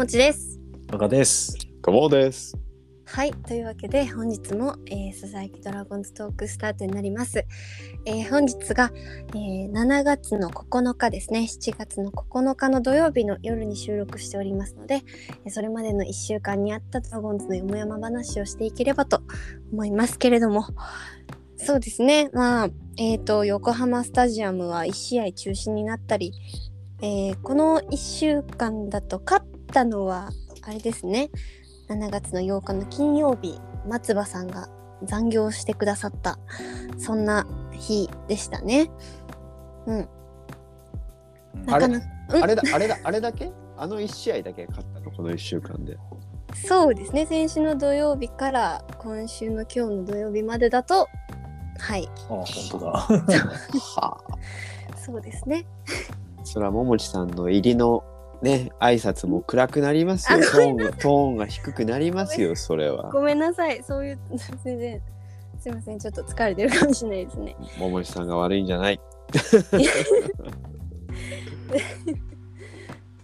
もちです。赤です。かもです。はい、というわけで本日も、えー、ささやきドラゴンズトークスタートになります。えー本日が、えー7月の9日ですね、7月の9日の土曜日の夜に収録しておりますので、えーそれまでの1週間にあったドラゴンズのよもやま話をしていければと思いますけれども、そうですね、まあ、えっ、と、横浜スタジアムは1試合中止になったり、えーこの1週間だと勝ったのは、あれですね、7月の8日の金曜日松葉さんが残業してくださったそんな日でしたね。うん。なかなかうんあれだ、あれだ、あれだけ？あの一試合だけ勝ったの？この一週間で。そうですね先週の土曜日から今週の今日の土曜日までだとはいあ、本当だ。はあ。そうですね。それはももちさんの入りのね、挨拶も暗くなりますよ。あトーンが、トーンが低くなりますよ、それは。ごめんなさいそういう 全然すいませんちょっと疲れてるかもしれないですね。ももちさんが悪いんじゃない。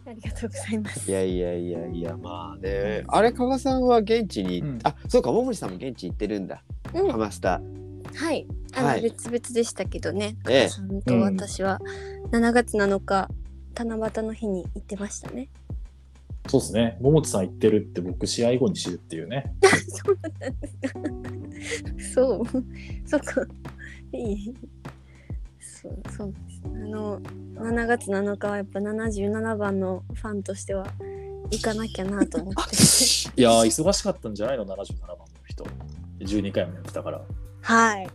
ありがとうございます。いやいやいやいや、まあね。あれ、加賀さんは現地に、うんあ、そうか、ももちさんも現地行ってるんだ。うんハマスタ。はい。あの、はい別々でしたけどね。ええ加賀さんと私は7月7日、七夕の日に行ってましたね。そうですね。桃地さん言ってるって僕試合後に知るっていうね。そうだったんですか。そう。そっか。いい。そう、そうです。あの、7月7日はやっぱ77番のファンとしては行かなきゃなと思って。いやー、忙しかったんじゃないの ?77 番の人。12回もやってたから。はい。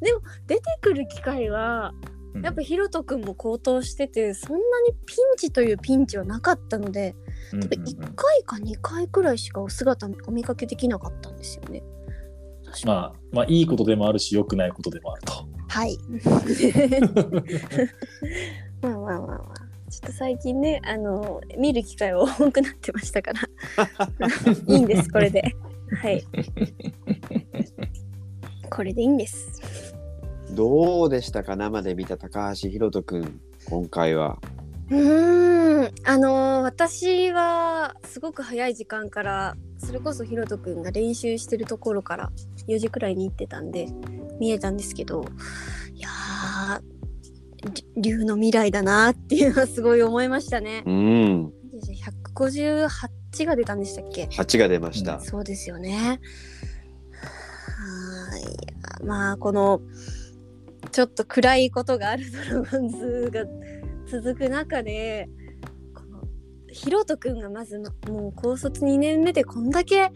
でも出てくる機会はうんやっぱひろとくんも高騰しててそんなにピンチというピンチはなかったので多分1回か2回くらいしかお姿お見かけできなかったんですよね。まあ、まあ、いいことでもあるし、良くないことでもあると。はい。まあまあまあまあ。ちょっと最近ね、あの、見る機会は多くなってましたから。いいんです、これで。はい。これでいいんです。どうでしたか？生で見た高橋宏斗くん、今回は。うーん、あの私はすごく早い時間から、それこそひろとくんが練習してるところから4時くらいに行ってたんで、見えたんですけど、いやー、り竜の未来だなっていうのはすごい思いましたね。うん。158が出たんでしたっけ？8が出ました。そうですよね。はーい。まあ、この、ちょっと暗いことがあるドラゴンズが続く中で、この、ヒロト君がまず、もう高卒2年目でこんだけ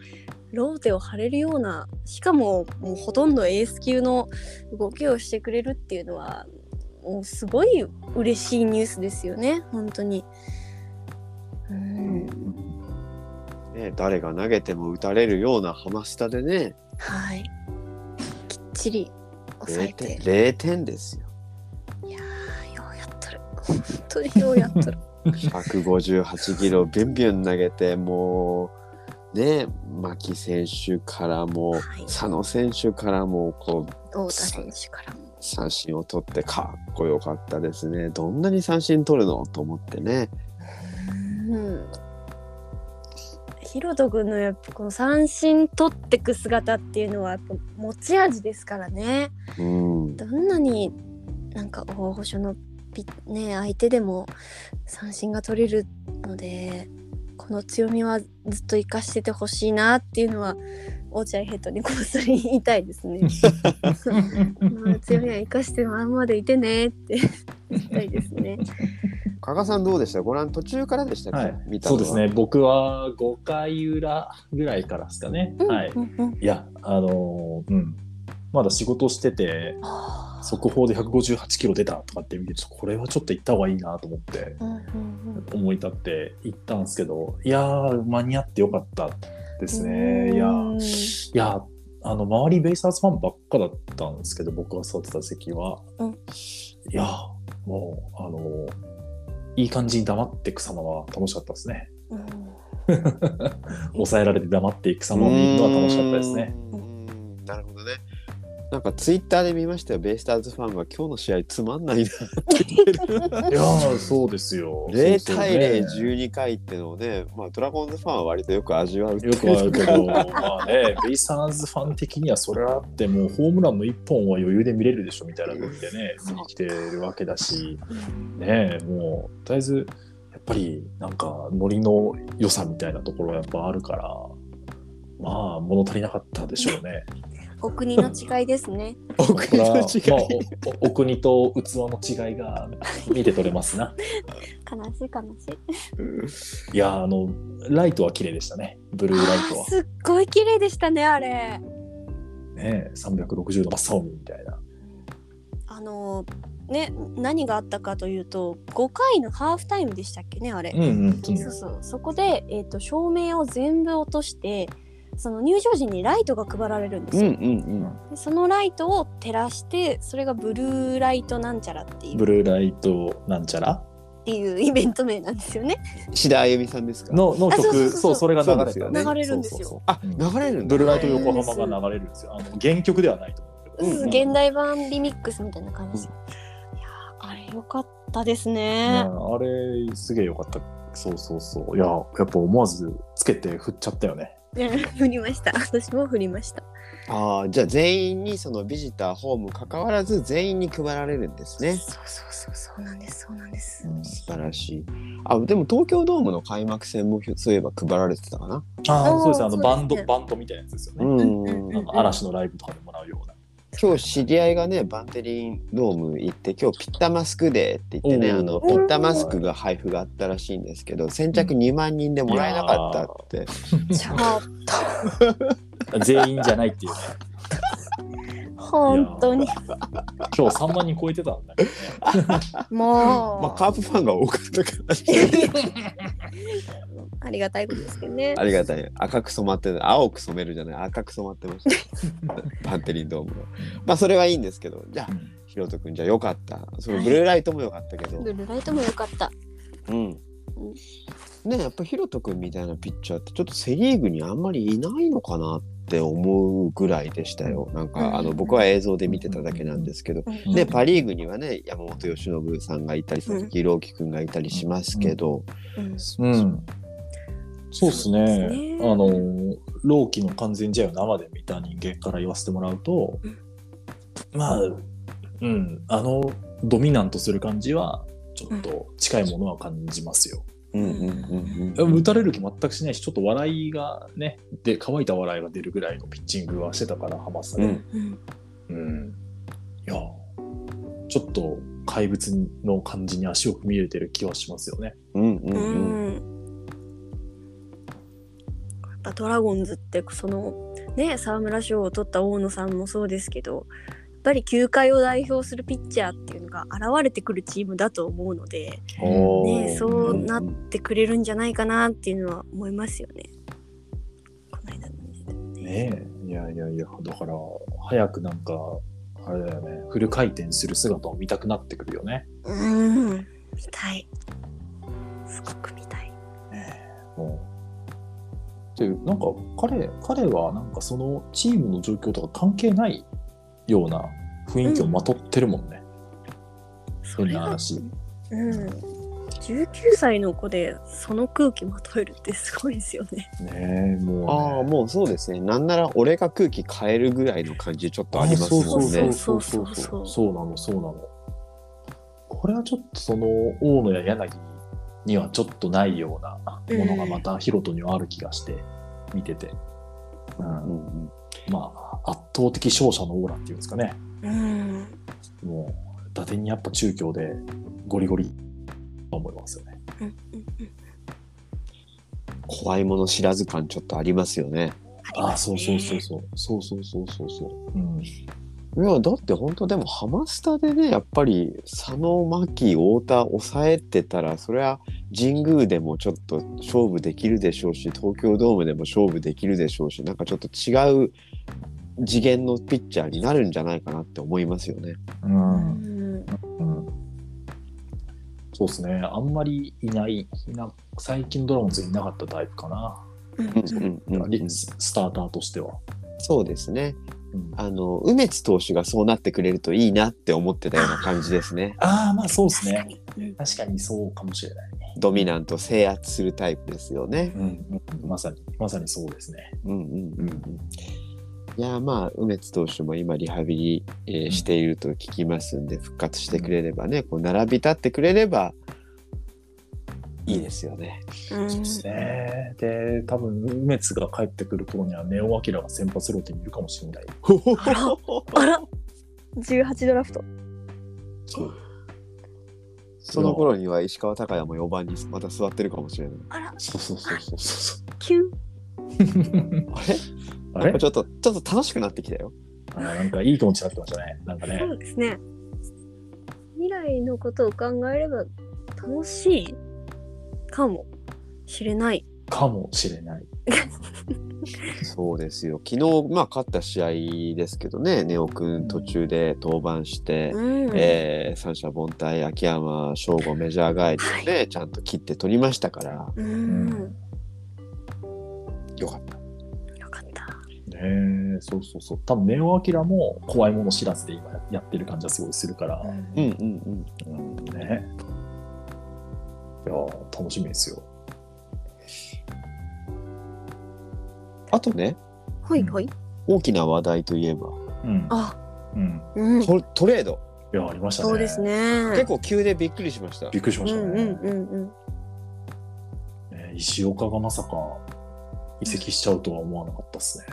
ローテを張れるような、しかももうほとんどエース級の動きをしてくれるっていうのは、もうすごい嬉しいニュースですよね、本当に。うん。ね、誰が投げても打たれるようなハマスタでね、はい。きっちり0て点。0点ですよ。いやー、ようやっとる。本当にようやっとる。158キロビュンビュン投げて、もう、ね、牧選手からも、はい佐野選手からも、こう、太田選手からも。三振を取ってかっこよかったですね。どんなに三振取るの？と思ってね。うん。ヒロト君のやっぱこの三振取ってく姿っていうのはやっぱ持ち味ですからね。うん。どんなになんか大御所のピね相手でも三振が取れるのでこの強みはずっと生かしててほしいなっていうのは落合ヘッドにこっそり言いたいですね。まあ強みは生かしてまんまでいてねって言いたいですね。加賀さんどうでした？ご覧途中からでしたっけ、はいそうですね。僕は5回裏ぐらいからですかね。はい。うんうんいや、あのーうん。まだ仕事してて、速報で158キロ出たとかって見て、これはちょっと行った方がいいなと思って、思い立って行ったんですけど、いやー、間に合ってよかったですね。いやいやあの周りベイスターズファンばっかだったんですけど僕が座ってた席は、うん。いやもうあのいい感じに黙っていく様は楽しかったですね。うん。抑えられて黙っていく様を見るのは楽しかったですね。なるほどね。なんかツイッターで見ましたよ、ベイスターズファンが今日の試合つまんないなって言ってる。いやー そうですよ。0対0、そうそうね12回ってのをね、まあ、ドラゴンズファンは割とよく味わうよくあるけど、まあね、ベイスターズファン的にはそれはあって、もうホームランの1本は余裕で見れるでしょみたいな時でね、見に来てるわけだし、ねもう、とりあえず、やっぱりなんか、ノリの良さみたいなところはやっぱあるから、まあ、物足りなかったでしょうね。お国の違いですね。お国の違い。お、おお国と器の違いが見て取れますな。悲しい悲しい。いやー、あの、ライトは綺麗でしたね。ブルーライトは。すっごい綺麗でしたねあれ。ね360度真っ青みたいな。あのね何があったかというと5回のハーフタイムでしたっけねあれ。うんうん。そうそうそこで、えー、と照明を全部落としてその入場時にライトが配られるんですよ、うんうんでそのライトを照らしてそれがブルーライトなんちゃらっていうブルーライトなんちゃら？っていうイベント名なんですよねうん。志田あゆみさんですか？ののあそうそうそう曲、そう、それが流れたそうですよね流れるんですよそうそうそうあ、うん流れるんだ。ブルーライト横浜が流れるんですよ。あの原曲ではないと思うけど。うんうん現代版リミックスみたいな感じいやーあれよかったですね、うんあれ、すげえよかった。そうそうそう。いや、やっぱ思わずつけて振っちゃったよね。振りました私も振りましたああ、じゃあ全員にそのビジター、ホーム関わらず全員に配られるんですね。そうそうそうそうなんですそうなんです、素晴らしい。あ、でも東京ドームの開幕戦もそういえば配られてたかな？ああ、そうです。あの、バンド、バンドみたいなやつですよね。うん。うんあの嵐のライブとかでもらうような。今日知り合いがねバンテリンドーム行って今日ピッタマスクデーって言ってねあのピッタマスクが配布があったらしいんですけど先着2万人でもらえなかったって。ちょっ 全員じゃないっていうね。と本当に。今日3万人超えてたんだけどね。もう、まあカープファンが多かったから ありがたいことですけどね。ありがたい。赤く染まって青く染めるじゃない。赤く染まってました。バンテリンドームのまあそれはいいんですけど。じゃあうん。ひろとくんじゃあよかった。そのブルーライトもよかったけど。ブルーライトも良かった。うん。ねやっぱひろとくんみたいなピッチャーってちょっとセ・リーグにあんまりいないのかなって思うぐらいでしたよ。なんか、うんあの僕は映像で見てただけなんですけど、うんね、パ・リーグにはね山本由伸さんがいたり佐々木朗希君がいたりしますけど、うん。うん。そう。ですね。ですね。あの、朗希の完全試合を生で見た人間から言わせてもらうと、うん。まあ、うん、あの、ドミナントする感じは、ちょっと近いものは感じますよ。うん打たれる気全くしないし、ちょっと笑いがね、で、乾いた笑いが出るぐらいのピッチングはしてたから、ハマスタで。うんうんうん。いや、ちょっと怪物の感じに足を踏み入れてる気はしますよね。うんうんううんんやっぱドラゴンズってそのね沢村賞を取った大野さんもそうですけどやっぱり球界を代表するピッチャーっていうのが現れてくるチームだと思うので、ね、そうなってくれるんじゃないかなっていうのは思いますよね。この間のねねえ。いやいやいや、だから、早くなんか、あれだよね、フル回転する姿を見たくなってくるよね。うん見たいすごく見たい。もう。で、なんか、彼、彼はなんかそのチームの状況とか関係ないような雰囲気をまとってるもんね。変それがな話。うん19歳の子でその空気まとえるってすごいですよね。ねえ、もう、ね。ああもうそうですねなんなら俺が空気変えるぐらいの感じちょっとありますそうもんねそうそうそうそうそうそうなのそうなのこれはちょっとその大野や柳にはちょっとないようなものがまたヒロトにはある気がして見てて、うんうんうんまあ圧倒的勝者のオーラっていうんですかねうんもう打点にやっぱ中京でゴリゴリと思いますよね。うんうんうん。怖いもの知らず感ちょっとありますよね。あね。そうそうそうそう。そうそうそうそうそう。うん。いやだって本当でもハマスタでねやっぱり佐野牧太田抑えてたらそれは神宮でもちょっと勝負できるでしょうし東京ドームでも勝負できるでしょうしなんかちょっと違う次元のピッチャーになるんじゃないかなって思いますよね。うん。うん。うんそうですねあんまりいないいな最近ドラゴンズいなかったタイプかなススターターとしては。そうですね。うんあの梅津投手がそうなってくれるといいなって思ってたような感じですね。ああまあそうですねうん確かにそうかもしれないねドミナント制圧するタイプですよね。うん、うん、まさにまさにそうですねうんうんうんうん。いやまあ梅津投手も今リハビリ、えーしていると聞きますんで復活してくれればねこう並び立ってくれればいいですよね。うん。そうですね。で多分梅津が帰ってくる頃にはネオ・アキラが先発ローテにいるかもしれない。あらあら。18ドラフト。その頃には石川昂弥も4番にまた座ってるかもしれない。あら。そうそうそうそうそキュンうあれ？あれ？なんかちょっとちょっと楽しくなってきたよ。あなんかいい気持ちになってましたね。なんかね。そうですね。未来のことを考えれば楽しいかもしれない。かもしれないそうですよ。昨日まあ勝った試合ですけどね、ネオくん途中で登板して、うん。えー三者凡退秋山翔吾メジャー帰りをね、ちゃんと切って取りましたから。うん。よかった。よかったねえそうそうそう。多分ネオ・アキラも怖いもの知らずで今やってる感じはすごいするから、うん。うんうん。うん。ね。いやー楽しみですよ。あとね、はいはい。大きな話題といえば。うん。あ。うん。うん。トトレード。いやありましたね。そうですね。結構急でびっくりしました。び。っくりしましたね,、うんうんうんうん。ね石岡がまさか移籍しちゃうとは思わなかったですね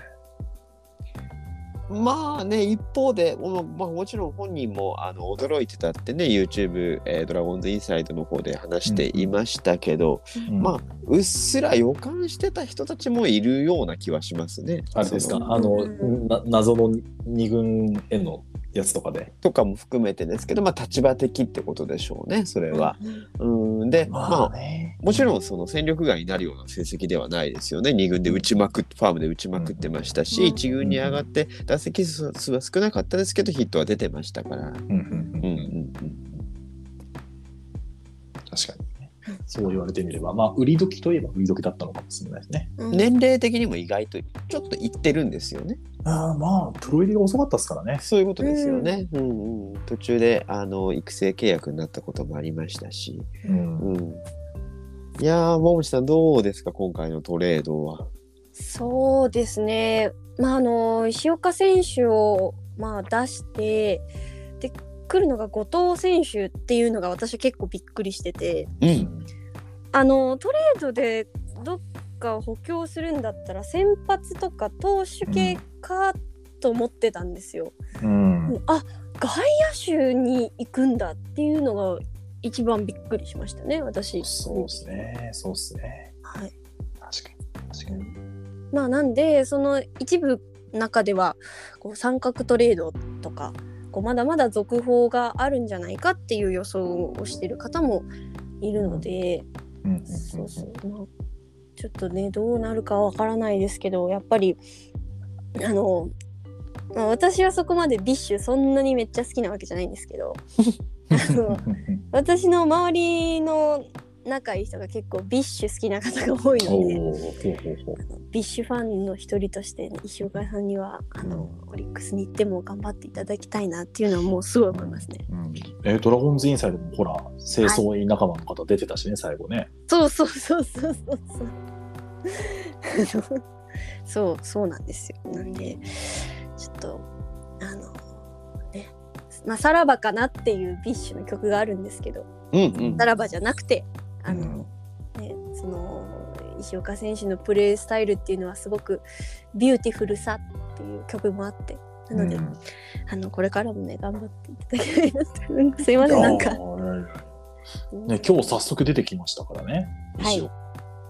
まあね、一方で、まあ、まあもちろん本人もあの驚いてたってね、YouTube、えードラゴンズインサイドの方で話していましたけど、うん。まあ、うっすら予感してた人たちもいるような気はしますね。あれですか？あの、うん。な謎の二軍へのやつとかでとかも含めてですけど、まあ、立場的ってことでしょうね、それは。うん、で、まあ、ね。もちろんその戦力外になるような成績ではないですよね。2軍で打ちまくって、ファームで打ちまくってましたし、うん。1軍に上がって打席数は少なかったですけど、ヒットは出てましたから。うん確かに。ね そう言われてみればまあ売り時といえば売り時だったのかもしれないですねうん、年齢的にも意外とちょっといってるんですよね。ああまあプロ入りが遅かったですからねそういうことですよね。うんうん、途中であの育成契約になったこともありましたし。うんうん、いやー、桃地さん、どうですか、今回のトレードは。そうですねまああの石岡選手をまあ出してで来るのが後藤選手っていうのが私結構びっくりしててうん、あのトレードでどっかを補強するんだったら先発とか投手系かと思ってたんですよ。うん。あ外野手に行くんだっていうのが一番びっくりしましたね私。そうですね。そうですね。はい。確かに。確かに。まあなんでその一部中ではこう三角トレードとかこうまだまだ続報があるんじゃないかっていう予想をしてる方もいるので、そうそう、まあ、ちょっとねどうなるかわからないですけどやっぱりあの、まあ、私はそこまで BiSH そんなにめっちゃ好きなわけじゃないんですけど あの私の周りの仲いい人が結構 BiSH 好きな方が多いので。 BiSH ファンの一人として、ね、石岡さんにはあのオリックスに行っても頑張っていただきたいなっていうのはもうすごい思いますね。うんえドラゴンズインサイドもほら清掃員仲間の方出てたしね、最後ねそうそうそうそうそうそう。そうそうなんですよ。なんでちょっとあのねまあさらばかなっていう BiSH の曲があるんですけどうん、うんさ。らばじゃなくてあの、うん。ねその石岡選手のプレースタイルっていうのはすごく beautifulさっていう曲もあってなので、うん。あのこれからもね頑張っていただきたいなと思います。すいませんなんか。ね、今日早速出てきましたからね。はい。一応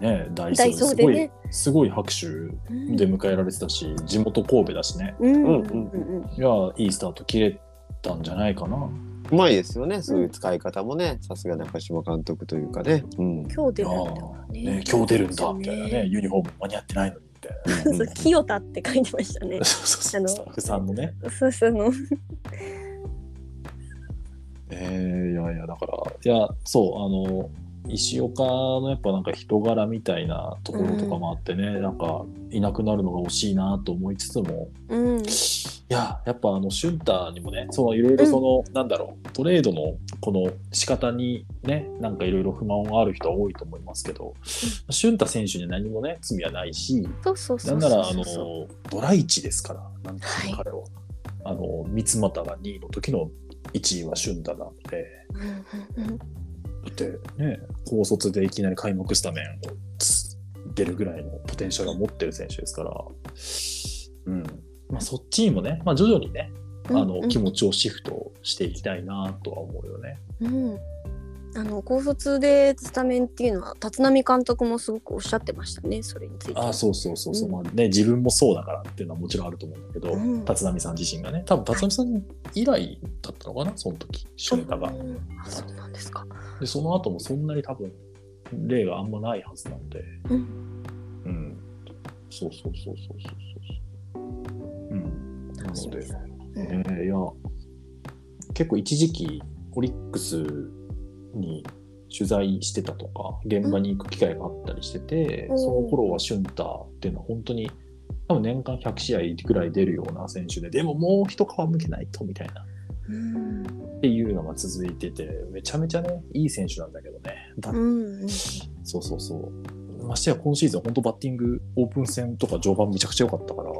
ね、ダイソーでね。すごい拍手うん。で迎えられてたし、地元神戸だしね。うん。うんうんうん。いや、いいスタート切れたんじゃないかな。うまいですよね、そういう使い方もね、さすが中島監督というかね。うん。今日出るんだね。ね、今日出るんだみたいなね、ユニフォーム間に合ってないのにみたいな。そう清田って書いてましたね。そうそうそうあのスタッフさんのね。そうそうのえー、いやいや、だから、いや、そう、あの、石岡のやっぱなんか人柄みたいなところとかもあってね、なんかいなくなるのが惜しいなと思いつつも、うんいや、やっぱあの、シュンターにもね、そのいろいろその、なんだろう、トレードのこの仕方にね、なんかいろいろ不満がある人は多いと思いますけど、シュンタ選手に何もね、罪はないし、そうそうそなうんそう。ならあのドラ1ですから、なんていうのはい。彼は。あの三俣が2位の時の1位はシュンタなので、うんうんうん。だってね、高卒でいきなり開幕スタメン出るぐらいのポテンシャルを持ってる選手ですから、うんまあ、そっちにもね、まあ、徐々にね、あのうん。うん気持ちをシフトしていきたいなとは思うよね。うん、あの高卒でスタメンっていうのは立浪監督もすごくおっしゃってましたねそれについて。あそうそうそうそう、うん。まあね、自分もそうだからっていうのはもちろんあると思うんだけど、うん。立浪さん自身がね。多分立浪さん以来だったのかなその時シュンタが。うんあそうなんですか。でその後もそんなに多分例があんまないはずなので、うん。うん、そうそうそうそうそうそう。ね。ね、いや結構一時期オリックスに取材してたとか現場に行く機会があったりしてて、うん。その頃はシュンターっていうのは本当に多分年間100試合ぐらい出るような選手ででももう一皮むけないとみたいな。うん。っていうのが続いててめちゃめちゃねいい選手なんだけどね。うん。そうそうそう。ましてや今シーズン本当バッティングオープン戦とか序盤めちゃくちゃ良かったから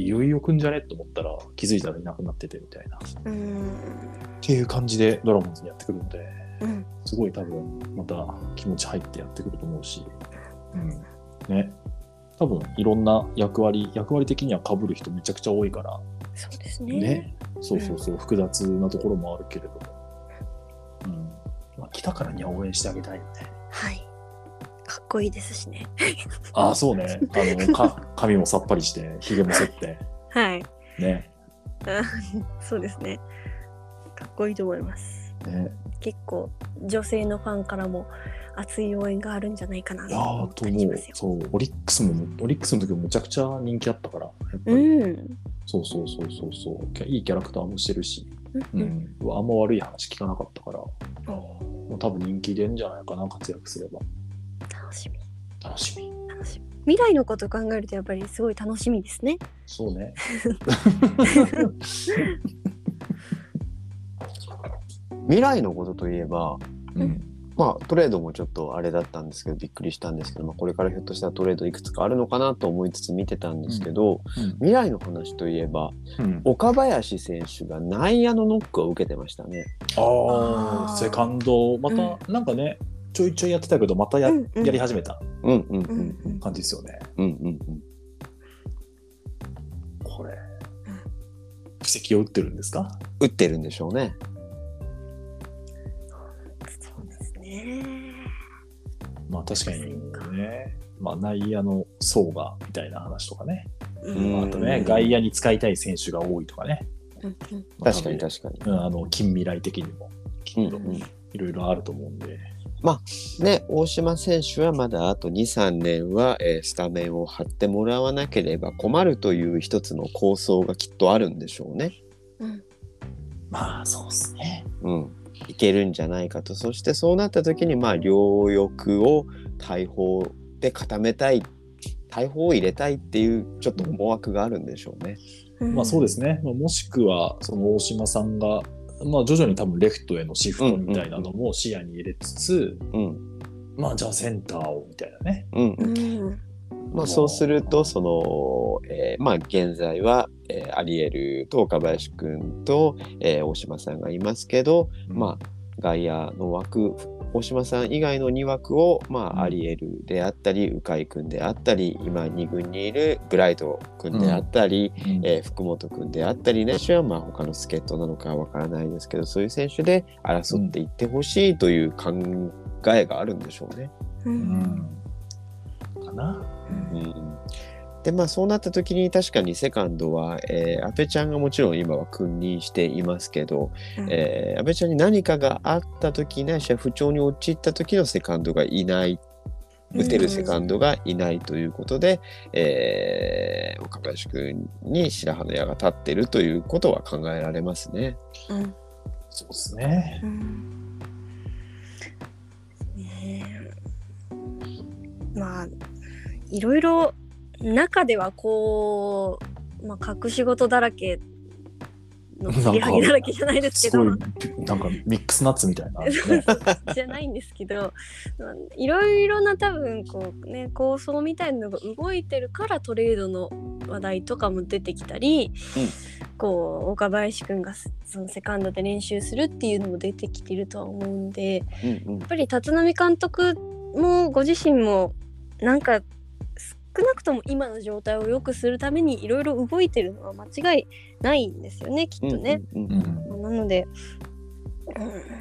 いよいよくんじゃね？と思ったら気づいたらいなくなっててみたいな。っうん。ていう感じでドラゴンズにやってくるのでうん。すごい多分また気持ち入ってやってくると思うし、うん、ね。多分いろんな役割役割的には被る人めちゃくちゃ多いから。そうですね。ね。そうそうそう。複雑なところもあるけれども、うん。まあ、来たからには応援してあげたいよね。はい。かっこいいですしね。ああそうね。あのか髪もさっぱりしてひげも剃って。はい。ね。そうですね。かっこいいと思います。ね。結構女性のファンからも熱い応援があるんじゃないかないとや思っますよ。そう。オリックスもオリックスの時もむちゃくちゃ人気あったからうり、ん。そうそうそうそうそう。いいキャラクターもしてるし、ううん。ん、あんま悪い話聞かなかったから。おもう多分人気出んじゃないかな活躍すれば楽しみ。楽しみ楽しみ。未来のことを考えるとやっぱりすごい楽しみですね。そうね 未来のことといえば、うんまあ、トレードもちょっとあれだったんですけどびっくりしたんですけど、まあ、これからひょっとしたらトレードいくつかあるのかなと思いつつ見てたんですけど、未来の話といえばうん岡林選手が内野のノックを受けてましたね。ああセカンドまた、なんかねちょいちょいやってたけどまたや,、うんうん。やり始めた。うんうんううんんうん。感じですよね。うんうんうん。これ。布石を打ってるんですか？打ってるんでしょうね。そうですね。まあ確かにね、まあ、内野の層がみたいな話とかね、うん。まああとね外野に使いたい選手が多いとかね、うんうん。まあ確かに確かに。うんあの近未来的にもうんうん。いろいろあると思うんで、ね、大島選手はまだあと2、3年は、えースタメンを張ってもらわなければ困るという一つの構想がきっとあるんでしょうね。うん。まあそうですね。うん、いけるんじゃないかと。そしてそうなった時にまあ両翼を大砲で固めたい大砲を入れたいっていうちょっと思惑があるんでしょうね。うん。まあそうですね、まあ、もしくはその大島さんが、まあ、徐々に多分レフトへのシフトみたいなのも視野に入れつつ、うん。まあじゃあセンターをみたいなね。うん。ううん。んまあ、そうするとその、えーまあ、現在は、えーアリエルと岡林くんと、えー大島さんがいますけど、まあ、外野の枠大島さん以外の2枠を、まうん。あ、アリエルであったり鵜飼くんであったり今2軍にいるブライトくんであったり、うん。えー福本くんであったりね手はまあ他の助っ人なのかはわからないですけどそういう選手で争っていってほしいという考えがあるんでしょうね。ううんん。かな。うんでまあそうなった時に確かにセカンドは、えー、阿部ちゃんがもちろん今は君臨していますけど、えー、阿部ちゃんに何かがあった時ないしは不調に陥った時のセカンドがいない。打てるセカンドがいないということで、えー岡林君に白羽の矢が立ってるということは考えられますね。うん。そうですね。うん。ねえ。まあいろいろ中ではこうまあ、隠し事だらけの継ぎはぎだらけじゃないですけどなんかミックスナッツみたいな、ね、じゃないんですけどまあいろいろな多分こうね構想みたいなのが動いてるからトレードの話題とかも出てきたり、こう岡林くんがそのセカンドで練習するっていうのも出てきてるとは思うんでうんうん。やっぱり立浪監督もご自身もなんか少なくとも今の状態を良くするためにいろいろ動いてるのは間違いないんですよねきっとね。うんうんうんなので、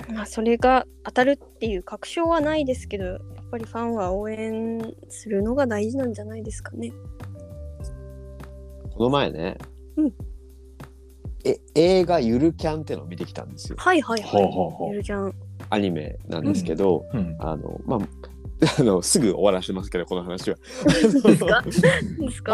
うんまあ、それが当たるっていう確証はないですけどやっぱりファンは応援するのが大事なんじゃないですかね。この前ね、うんえ映画「ゆるキャン」ってのを見てきたんですよはいはいはい。ゆるちゃん。アニメなんですけど、うんあのまあ あのすぐ終わらせてますけどこの話は。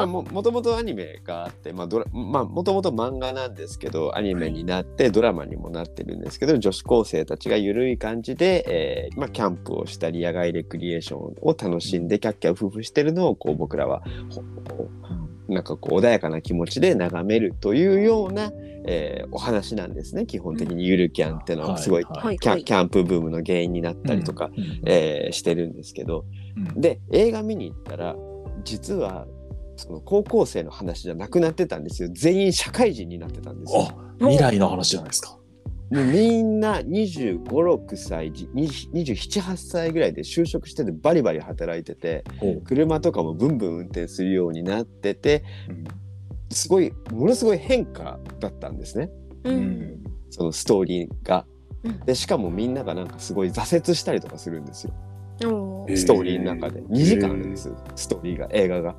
ももともとアニメがあって、まあドラまあ、もともと漫画なんですけどアニメになってドラマにもなってるんですけど女子高生たちが緩い感じで、えーまあ、キャンプをしたり野外レクリエーションを楽しんでキャッキャウフフしてるのをこう僕らはなんかこう穏やかな気持ちで眺めるというような、えーお話なんですね。基本的にゆるキャンっていうのはすごいはいはいはい。キャンプブームの原因になったりとか、うん。えーしてるんですけど、うん。で映画見に行ったら実はその高校生の話じゃなくなってたんですよ。全員社会人になってたんですよ。あ未来の話じゃないですか。もうみんな2 5 6歳278歳ぐらいで就職しててバリバリ働いてて車とかもブンブン運転するようになっててうんすごいものすごい変化だったんですね。ううん。んそのストーリーが。うん。でしかもみんながなんかすごい挫折したりとかするんですよ。ストーリーの中で。2時間あるんですストーリーが映画が。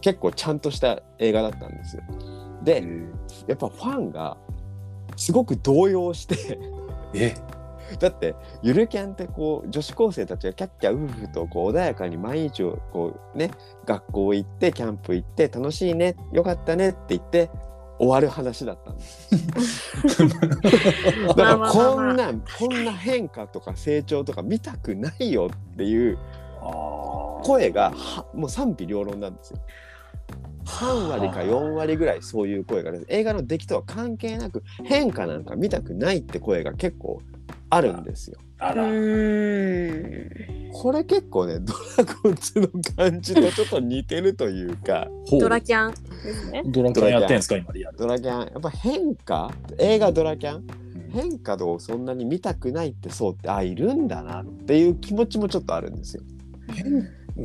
結構ちゃんとした映画だったんですよ。でえー。やっぱファンがすごく動揺してえ？だってゆるキャンってこう女子高生たちがキャッキャウフフとこう穏やかに毎日をこうね学校行ってキャンプ行って楽しいねよかったねって言って終わる話だったんです。だからこんなこんな変化とか成長とか見たくないよっていう声がはもう賛否両論なんですよ。3割か4割ぐらいそういう声が出て映画の出来とは関係なく変化なんか見たくないって声が結構あるんですよ。うあら。これ結構ねドラゴンズの感じとちょっと似てるというか。ほう。ドラキャンですね。ドラキャンやってんすか今リアル。ドラキャン。やっぱ変化？映画ドラキャン？うん変化をそんなに見たくないってそうってあいるんだなっていう気持ちもちょっとあるんですよ。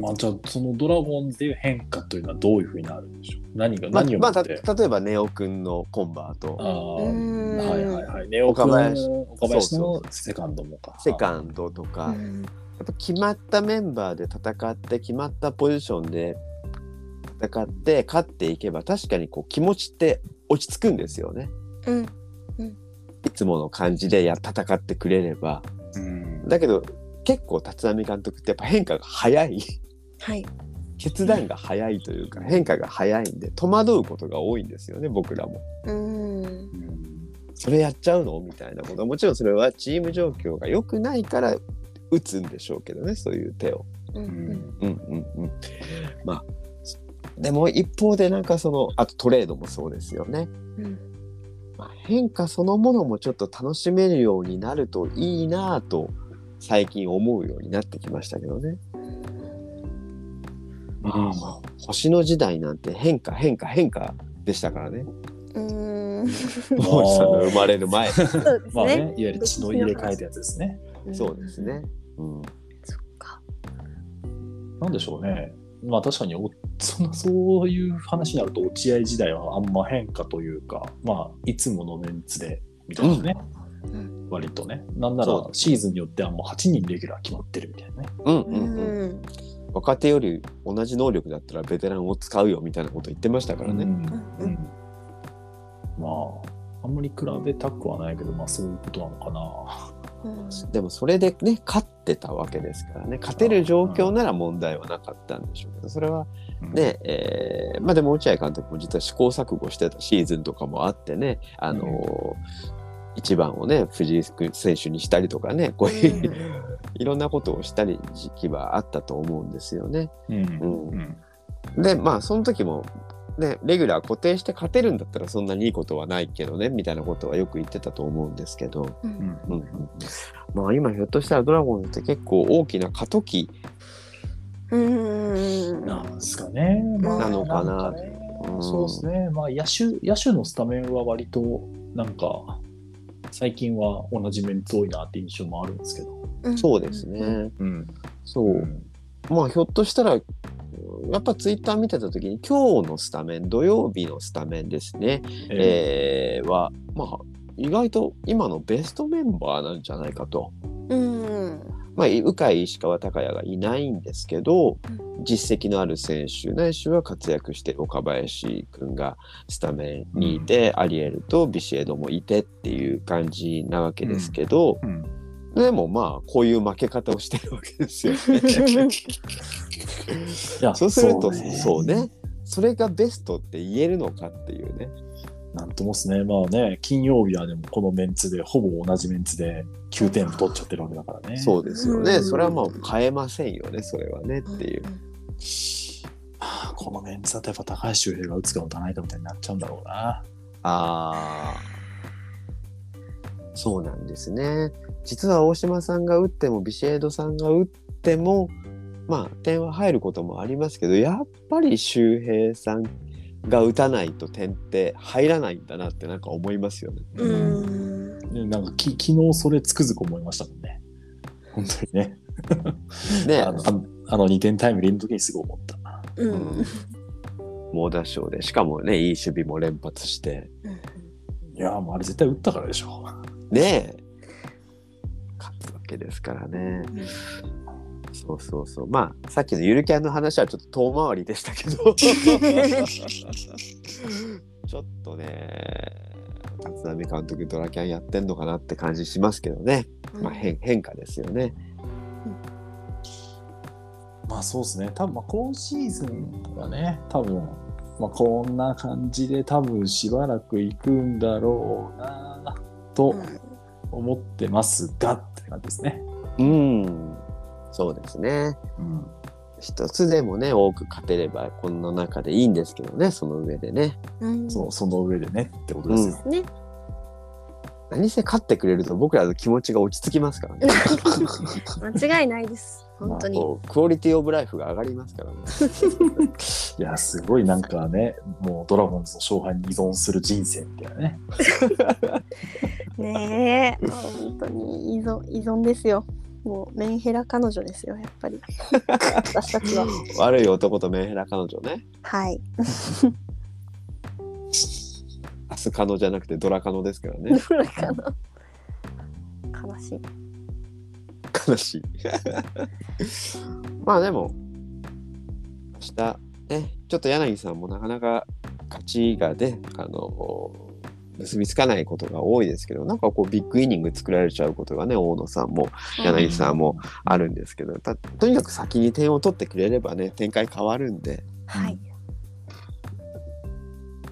まあじゃあそのドラゴンズでいう変化というのはどういうふうになるんでしょう？何がまあまあ、何をもって、た例えばネオくんのコンバート。ああうーん。はいはいはい。ネオ君岡林岡林。そのセカンドもか。セカンドとか、やうんっぱ決まったメンバーで戦って決まったポジションで戦って勝っていけば確かにこう気持ちって落ち着くんですよね。うん。いつもの感じでや戦ってくれれば。うん。だけど結構立浪監督ってやっぱ変化が早いはい。決断が早いというか変化が早いんで戸惑うことが多いんですよね僕らも。うーん。うんそれやっちゃうの？みたいなことはもちろんそれはチーム状況が良くないから打つんでしょうけどねそういう手を。う。うんんうんうんうん。まあでも一方でなんかそのあとトレードもそうですよね。うん。まあ、変化そのものもちょっと楽しめるようになるといいなぁと最近思うようになってきましたけどね。まあまあ星の時代なんて変化変化変化でしたからね。うーん。毛利さんの生まれる前。そうですまあねね。いわゆる血の入れ替えたやつですねそうですね。うん。そっか。なんでしょうねまあ確かにおそんなそういう話になると落合時代はあんま変化というかまあいつものメンツでみたいなね、うん割とねなんならシーズンによってはもう8人レギュラー決まってるみたいなねうんううんうん。ん。若手より同じ能力だったらベテランを使うよみたいなこと言ってましたからね。うん。うん。うんまああんまり比べたくはないけどまあそういうことなのかな。うん。でもそれでね勝ってたわけですからね。勝てる状況なら問題はなかったんでしょうけどそれはね、えーまあでも落合監督も実は試行錯誤してたシーズンとかもあってねあのー一番をね藤井選手にしたりとかねこういう、いろんなことをしたり時期はあったと思うんですよね。うん。うん。うん。でまあその時もね、レギュラー固定して勝てるんだったらそんなにいいことはないけどねみたいなことはよく言ってたと思うんですけど、ううん。んうん。うん。まあ、今ひょっとしたらドラゴンズって結構大きな過渡期うん。なんですかね。まあなのかなんかね。うん。そうですね。まあ野手野手のスタメンは割となんか最近は同じメンツ多いなって印象もあるんですけど。うん。そうですね、うん。そう。まあひょっとしたらやっぱツイッター見てた時に今日のスタメン土曜日のスタメンですね、え。えーはまあ意外と今のベストメンバーなんじゃないかと。うんまあ、鵜飼石川昂弥がいないんですけど、実績のある選手ないしは活躍してる岡林君がスタメンにいて、アリエルとビシエドもいてっていう感じなわけですけど、ーうん。でもまあこういう負け方をしてるわけですよね。いやそうするとね。そうね。それがベストって言えるのかっていうね。なんともですね。まあね、金曜日はでもこのメンツで、ほぼ同じメンツで9点取っちゃってるわけだからね。そうですよね。うんそれはまあ変えませんよねそれはねっていう。まあこのメンツだとやっぱ高橋周平が打つか打たないかみたいになっちゃうんだろうな。ああ。そうなんですね。実は大島さんが打ってもビシエドさんが打ってもまあ点は入ることもありますけどやっぱり周平さんが打たないと点って入らないんだなってなんか思いますよね。うんねなんかき昨日それつくづく思いましたもんね。本当にね。ねあのあのあの2点タイムリーの時にすごい思った。うん猛打賞でしかもねいい守備も連発していやーもうあれ絶対打ったからでしょ。ねえ勝つわけですからね。そうそうそう。まあさっきのゆるキャンの話はちょっと遠回りでしたけど。ちょっとね立浪監督ドラキャンやってんのかなって感じしますけどね、まあ、変変化ですよね。まあそうですね。多分まあ今シーズンはね、多分まあこんな感じで多分しばらく行くんだろうなと思ってますがって感じですね。うんそうですね。うん。一つでもね多く勝てればこの中でいいんですけどねその上でね。うんそう、その上でねってことですよ。ね何せ勝ってくれると僕らの気持ちが落ち着きますからね。間違いないです本当にこうクオリティオブライフが上がりますからね。いや、すごいなんかね、もうドラゴンズの勝敗に依存する人生みたいなね。ねえ本当に依存依存ですよもうメンヘラ彼女ですよやっぱり 私たちは悪い男とメンヘラ彼女ね。はいアスカノじゃなくてドラカノですからね。どれかな悲しい悲しい。まあでも、明日、ね、ちょっと柳さんもなかなか勝ちがね、あの、結びつかないことが多いですけど、なんかこうビッグイニング作られちゃうことがね、大野さんも柳さんもあるんですけど、たとにかく先に点を取ってくれればね、展開変わるんで、はい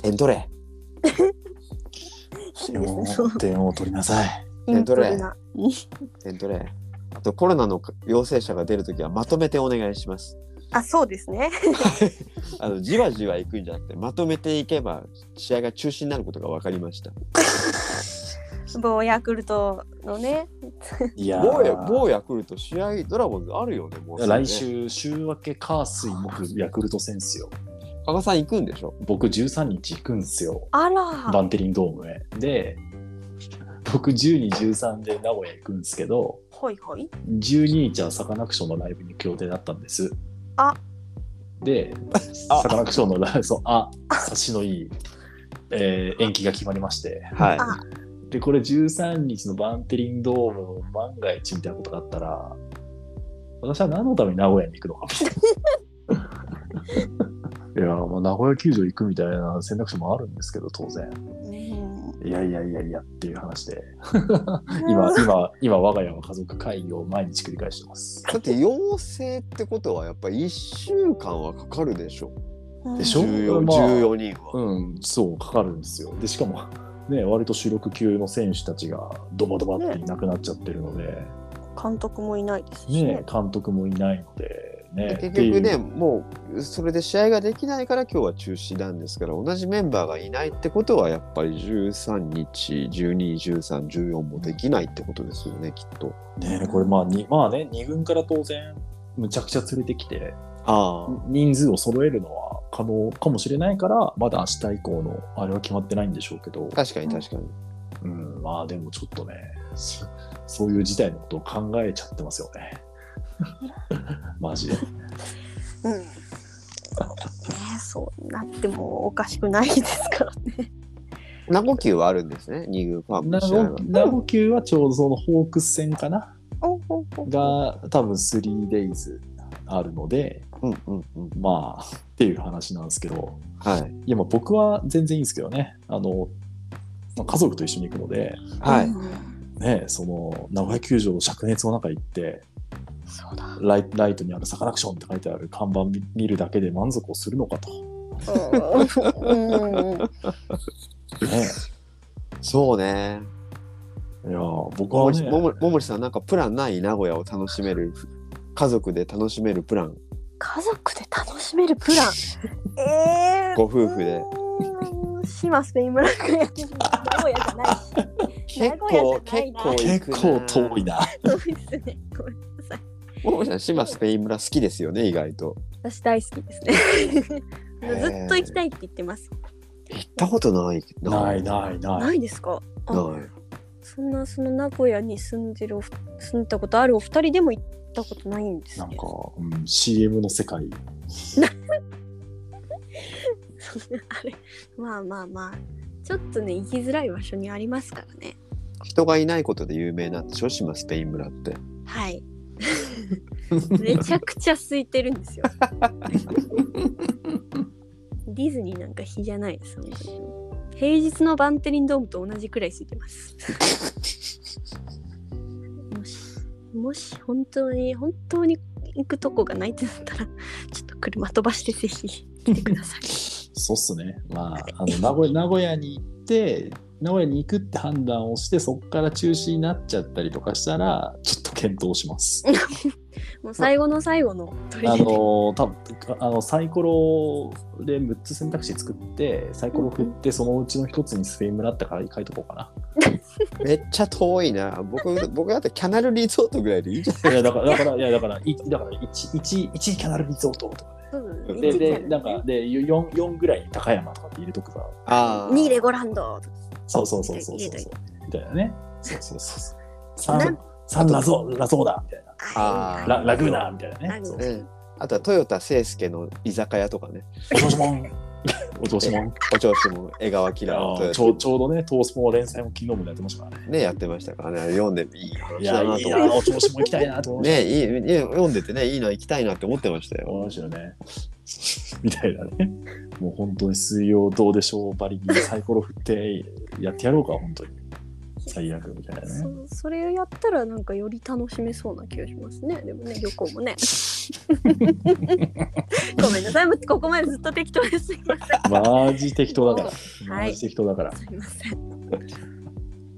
点取れ。点を取りなさい。インプルな点取れ。あとコロナの陽性者が出るときはまとめてお願いします。あそうですね あのじわじわ行くんじゃなくてまとめていけば試合が中止になることが分かりました。某ヤクルトのねいや某ヤー某ヤクルト試合ドラゴンズあるよねもうね来。週、週明け、火水木、ヤクルト戦っすよ。加賀さん行くんでしょ？僕13日行くんすよ。あらバンテリンドームへ。で、僕12、13で名古屋行くんですけど、ほいほい12日はサカナクションのライブに行く予定だったんです。あ。で、あ。サカナクションの そう、あ、察しのいい、えー延期が決まりまして、はい。あ。で、これ13日のバンテリンドームの万が一みたいなことがあったら、私は何のために名古屋に行くのかみたいな。いや、まあ、名古屋球場行くみたいな選択肢もあるんですけど、当然。うんいやいやいやいやっていう話で、今、今、今、我が家は家族会議を毎日繰り返してます。だって陽性ってことはやっぱり1週間はかかるでしょ。でしょ？14, まあ14人は。うん、そう、かかるんですよ。で、しかも、ね、割と主力級の選手たちがドバドバっていなくなっちゃってるので、監督もいないですしねね、監督もいないので、ね。結局ねもうそれで試合ができないから今日は中止なんですから同じメンバーがいないってことはやっぱり13日121314もできないってことですよねきっと。ねこれまあにまあね2軍から当然むちゃくちゃ連れてきてあ人数を揃えるのは可能かもしれないからまだ明日以降のあれは決まってないんでしょうけど、確かに確かに。うん、まあでもちょっとねそそういう事態のことを考えちゃってますよね マジでうん。ねそうなってもおかしくないですからね。名護級はあるんですね2軍ファームの名護。名護級はちょうどそのホークス戦かなが多分 3days あるのでうんうんうん。まあっていう話なんですけどはい。いやまあ僕は全然いいんですけどねあの、まあ家族と一緒に行くので、はい。うんね、その名古屋球場の灼熱の中行って。ライライトにあるサカナクションって書いてある看板見見るだけで満足をするのかと。うん。ね、そうね。いや僕ももりはねももももりさんなんかプランない名古屋を楽しめる？家族で楽しめるプラン家族で楽しめるプラン？ええご夫婦で。うーん島スペイン村がやってる名古屋じゃないし。結構名古屋じゃないな結構行結構遠いな。そうですね。ももりさん島スペイン村好きですよね意外と私大好きですね。ずっと行きたいって言ってます。行ったことないないないな。ないいですか？あないそんなその名古屋に住んでる住んだことあるお二人でも行ったことないんですね。なんか、うん、CM の世界。あれまあまあまあちょっとね行きづらい場所にありますからね。人がいないことで有名なんでしょ？島スペイン村ってはい。めちゃくちゃ空いてるんですよ。ディズニーなんか比じゃないです本当に平日のバンテリンドームと同じくらい空いてます。もし もし本当に本当に行くとこがないってなったらちょっと車飛ばしてぜひ来てください。そうっすね。まあ、あの名古屋名古屋に行って、名古屋に行くって判断をして、そこから中止になっちゃったりとかしたら、ちょっと検討します。もう最後の最後の取りあの多分あのサイコロで6つ選択肢作ってサイコロ振ってそのうちの1つにスペイン村って書い書いとこうか めっちゃ遠いな。僕僕だってキャナルリゾートぐらいでいいじゃんないやだからだからいやだからいだから 1, 1, 1キャナルリゾートとか。ででなんかで 4, 4ぐらいに高山とかって入れとくから。あ2レゴランドそうそうそうそうそう。みたいなねそうそうそうな3三ラゾラゾーダみたいな。あー。ララグーナみたいなね。あとは豊田清介の居酒屋とかねお調子も。んお調子も江川キラーちょうちょうどねトースポの連載も昨日もやってましたからね。ねやってましたからね。読んでいいい話やだないと思っいなお調子も行きたいなと思いました。てねいいいい読んでてねいいな行きたいなって思ってましたよ。思いましたよね。みたいなね。もう本当に水曜どうでしょうばりにサイコロ振ってやってやろうか、本当に。最悪みたいなね。そそれをやったらなんかより楽しめそうな気がしますね。でもね旅行もね。ごめんなさい。ここまでずっと適当です。すいません。マジ適当だから。はいマジ適当だから。すいません。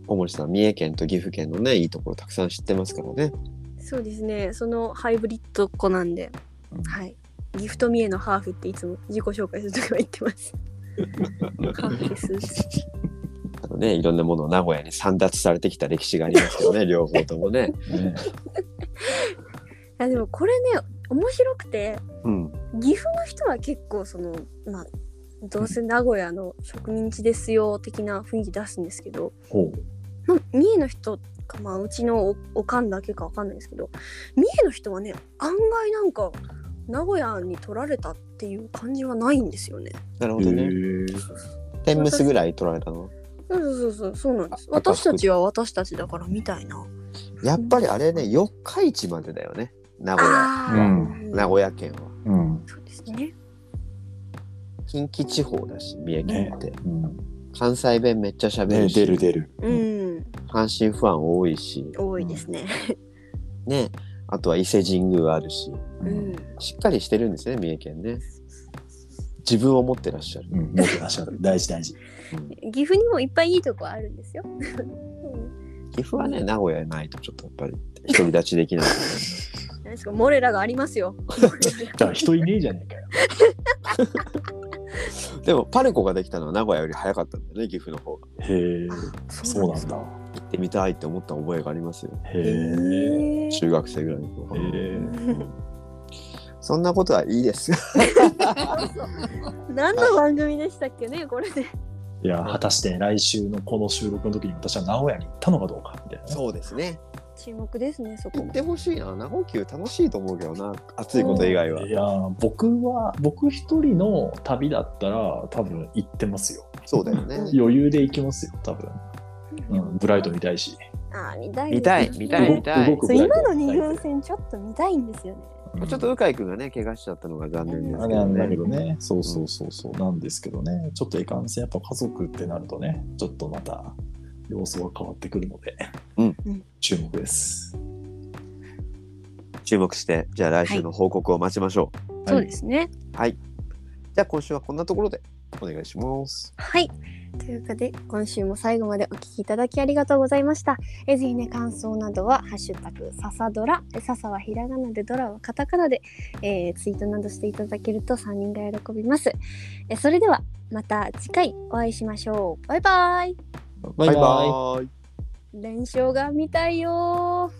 小森さん三重県と岐阜県のねいいところたくさん知ってますからねそうですね。そのハイブリッド子なんで、うんはい。ギフトミエのハーフっていつも自己紹介するときは言ってます。ハーフです。あのねいろんなものを名古屋に散奪されてきた歴史がありますよね 両方ともね。ね、いやでもこれね面白くてうん。岐阜の人は結構そのまあどうせ名古屋の植民地ですよ的な雰囲気出すんですけど、ほまあ、三重の人かまあうちのおおかんだけかわかんないですけど三重の人はね案外なんか名古屋に取られたっていう感じはないんですよね。なるほどね。ー。天むすぐらい取られたの？そうそうそうそうなんです。あ私たちは私たちだからみたいな。やっぱりあれね四日市までだよね名古屋うん名古屋県はうん。そうですね。近畿地方だし三重県って、うん。関西弁めっちゃ喋ね、るし、出る出る。うん、阪神ファン多いし多いですね。ねあとは伊勢神宮あるしううん。ん、しっかりしてるんですね三重県ね自分を持ってらっしゃる、うん。持ってらっしゃる。大事大事。岐阜にもいっぱいいいとこあるんですよ。岐阜はね名古屋ないとちょっとやっぱり独り立ちできない、何ですかモレラがありますよ。だから人いねえじゃねえかよ。でもパルコができたのは名古屋より早かったんだよね岐阜の方がへえ、そうなんだ。行ってみたいって思った覚えがありますよへえ。へえ。中学生ぐらいの頃へえ。そんなことはいいです 何の番組でしたっけねこれで。いや、果たして来週のこの収録の時に私は名古屋に行ったのかどうかみたいなね。そうですね。注目ですねそこも。行っ。てほしいな。名古屋楽しいと思うけどな。暑いこと以外は。いや僕は僕一人の旅だったら多分行ってますよ。そうだよね。余裕で行きますよ多分、うん、ブライト見たいし。あー見たい見たい見たい見たい。今の二軍戦ちょっと見たいんですよね。ちょっと鵜飼君がね怪我しちゃったのが残念ですあれなんけどね。だけどね、そうそうそうそう。なんですけどね、ちょっといかんせんやっぱ家族ってなるとね、ちょっとまた様子が変わってくるので、うん。注目です。注目してじゃあ来週の報告を待ちましょう。そうですね。はい、じゃあ今週はこんなところでお願いします。はい。ということで、今週も最後までお聞きいただきありがとうございました。えぜひね、感想などは、ハッシュタグ、ささドラ、ささはひらがなで、ドラはカタカナで、えー、ツイートなどしていただけると3人が喜びます。えそれでは、また次回お会いしましょう。バイバイ。バイバイ。連勝が見たいよ